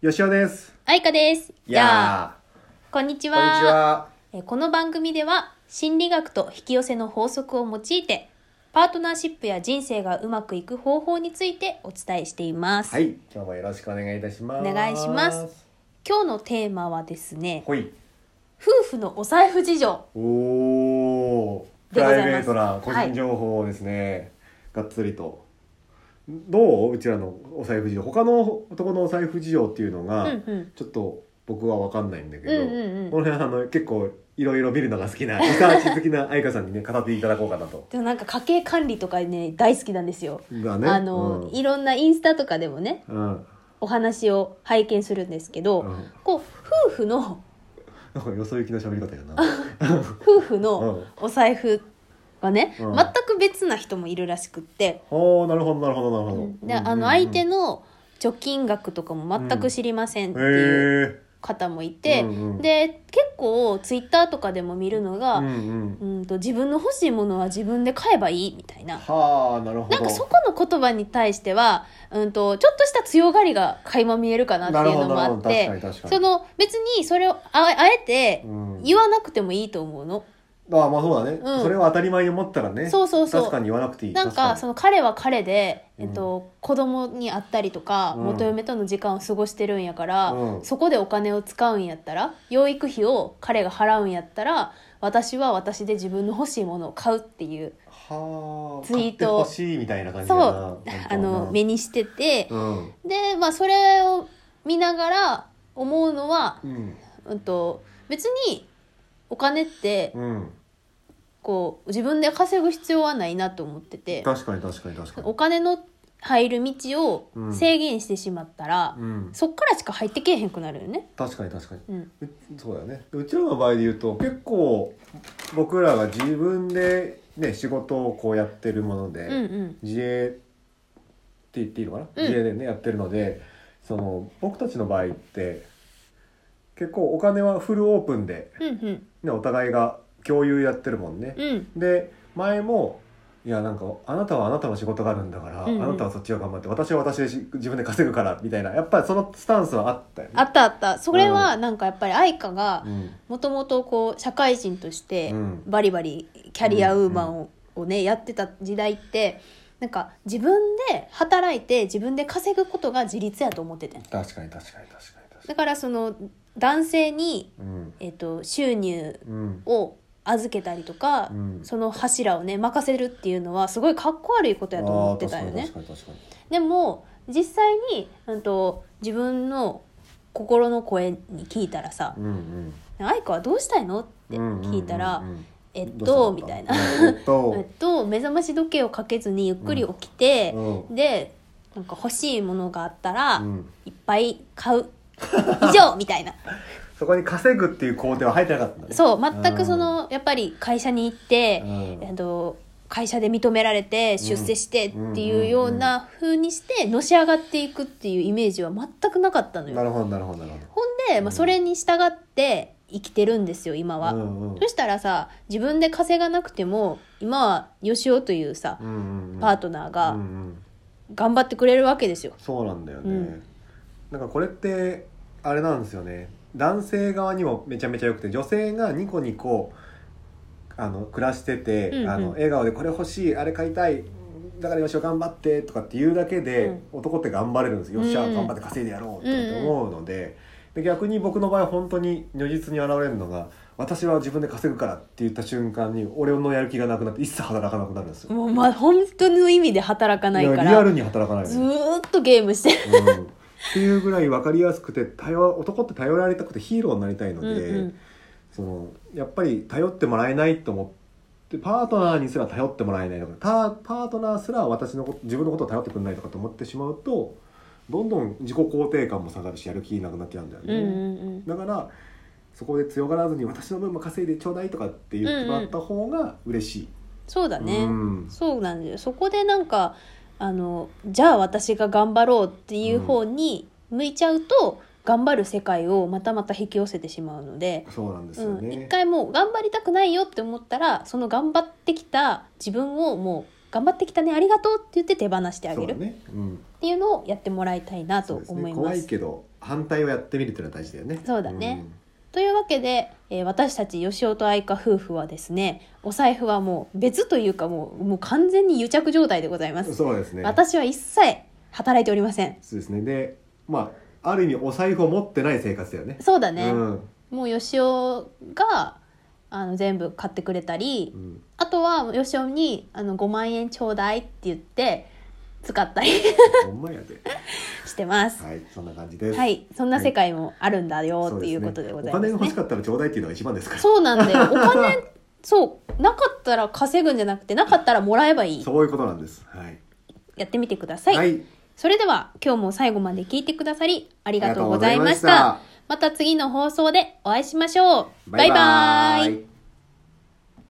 よしおです。あいかです。いやこんにちー、こんには。ちは。えーこの番組では心理学と引き寄せの法則を用いてパートナーシップや人生がうまくいく方法についてお伝えしています。はい、今日もよろしくお願いいたします。お願いします。今日のテーマはですね、ほい。夫婦のお財布事情。おー、プでございますライベートな個人情報をですね、がっつりと。どう？うちらのお財布事情。他の男のお財布事情っていうのが、うんうん。ちょっと僕は分かんないんだけど、うんうんうんこの辺あの結構いろいろ見るのが好きな、リサーチ好きな愛花さんにね、語っていただこうかなと。でもなんか家計管理とかね大好きなんですよ。がね。あの、うんいろんなインスタとかでもねうん。お話を拝見するんですけど、うんこう夫婦のなんかよそ行きの喋り方やな。夫婦うんのお財布がね、うん全く別な人もいるらしくって、おー、なるほど、なるほど、なるほど。であの相手の貯金額とかも全く知りませんってへいうえ。方もいて、うんうんで結構ツイッターとかでも見るのが、ううんうん。と自分の欲しいものは自分で買えばいいみたいな。はあ、なるほど。なんかそこの言葉に対しては、うん、とちょっとした強がりが垣間見えるかなっていうのもあっなるほどてなるほど確かに確かにその別にそれをああえてうん言わなくてもいいと思うの。ああ、まあそうだね、うんそれを当たり前に思ったらね。そうそうそう確かに言わなくていい。なんかその彼は彼で、えっうと子供に会ったりとか、うん元嫁との時間を過ごしてるんやから、うんそこでお金を使うんやったら養育費を彼が払うんやったら私は私で自分の欲しいものを買うっていうはあ、ツイート買ってほしいみたいな感じだそうな。あの目にしてて、うん。でまあそれを見ながら思うのは、うん。うん、と別にお金ってうん。こう自分で稼ぐ必要はないなと思ってて確かに確かに確かに。お金の入る道をうん制限してしまったら、うん。そっからしか入ってけえへんくなるよね。確かに確かに。うん、うそうだよねうちらの場合で言うと結構僕らが自分でね仕事をこうやってるもので、うんうん自営って言っていいのかな、うん自営でねやってるのでその僕たちの場合って結構お金はフルオープンで、うんうんね、お互いが共有やってるもんね。うん。で前もいやなんかあなたはあなたの仕事があるんだから、うん。うんあなたはそっちを頑張って私は私でし自分で稼ぐからみたいな。やっぱりそのスタンスはあったよね。あったあった。それはなんかやっぱり愛花がうん。もともとこう社会人としてうん。バリバリキャリアウーマンを,、をねやってた時代ってなんか自分で働いて自分で稼ぐことが自立やと思っててん。確かに確かに確かに確かだからその男性に、えっと収入うん。を預けたりとか、うん。その柱をね任せるっていうのはすごいかっこ悪いことやと思ってたよね。でも実際に、うん、と自分の心の声に聞いたらさ確かにうん「愛子はどうしたいの?」ってうん聞いたらうんうんうん「えっどと」みたいな。うんえっ えっとと目覚まし時計をかけずにゆっくり起きて、うん。でなんか欲しいものがあったら、うん。いっぱい買う。以上みたいな そこに稼ぐっていう工程は入ってなかったんだね。そう全くそのやっぱり会社に行って、うん。えっと会社で認められて出世してっていうような風にしてのし上がっていくっていうイメージは全くなかったのよ。なるほどなるほどなるほど。ほんで、まあ、それに従って生きてるんですよ今は。うんうん。そしたらさ自分で稼がなくても今はよしおというさうんうんうん。パートナーうんがうん。頑張ってくれるわけですよ。そうなんだよね、うん。なんかこれってあれなんですよね男性側にもめちゃめちゃ良くて女性がニコニコあの暮らしてて、うんうん。あの笑顔でこれ欲しいあれ買いたいだからよしお頑張ってとかって言うだけで、男って頑張れるんですよ、よっしゃうんうん頑張って稼いでやろうって思うので,、で逆に僕の場合本当に如実に現れるのが私は自分で稼ぐからって言った瞬間に俺のやる気がなくなって一切働かなくなるんですよ。もうまあ本当の意味で働かないから。やリアルに働かないのずーっとゲームしてうんっていうぐらい分かりやすくて頼男って頼られたくてヒーローになりたいので、うんうん。そのやっぱり頼ってもらえないと思ってパートナーにすら頼ってもらえないとかたパートナーすら私のこと自分のことを頼ってくれないとかと思ってしまうとどんどん自己肯定感も下がるしやる気なくなっちゃうんだよね。うんうんうん。だからそこで強がらずに私の分も稼いでちょうだいとかって言ってもらった方が嬉しい。そうだね、うん。そうなんだよ。そこでなんかあのじゃあ私が頑張ろうっていう方に向いちゃうと、頑張る世界をまたまた引き寄せてしまうので、そうなんですうん、よね。一回もう頑張りたくないよって思ったらその頑張ってきた自分をもう頑張ってきたねありがとうって言って手放してあげるっ。ていうのをやってもらいたいなと。思います。怖いけど反対をやってみるっていうのは大事だよねそうだねというわけで、えー私たち吉尾と愛花夫婦はですねお財布はもう別というかもうもう完全に癒着状態でございまうんす、そうですね。私は一切働いておりません。そうですね。でまあある意味お財布を持ってない生活だよね。そうだね、うん。もう吉尾があの全部買ってくれたり、うん。あとは吉尾にあの5万円ちょうだいって言って使ったりほんまやで。してます。はいそんな感じです。はいそんな世界もあるんだよそうですね。っていうことでございおますね。金が欲しかったらちょうだいっていうのが一番ですから。そうなんだよお金そうなかったら稼ぐんじゃなくてなかったらもらえばいい。そういうことなんです。はい。やってみてください、はい。それでは今日も最後まで聞いてくださりありがとうございました。ありがとうございままた次の放送でお会いしましょう。バイバイ。バイバイ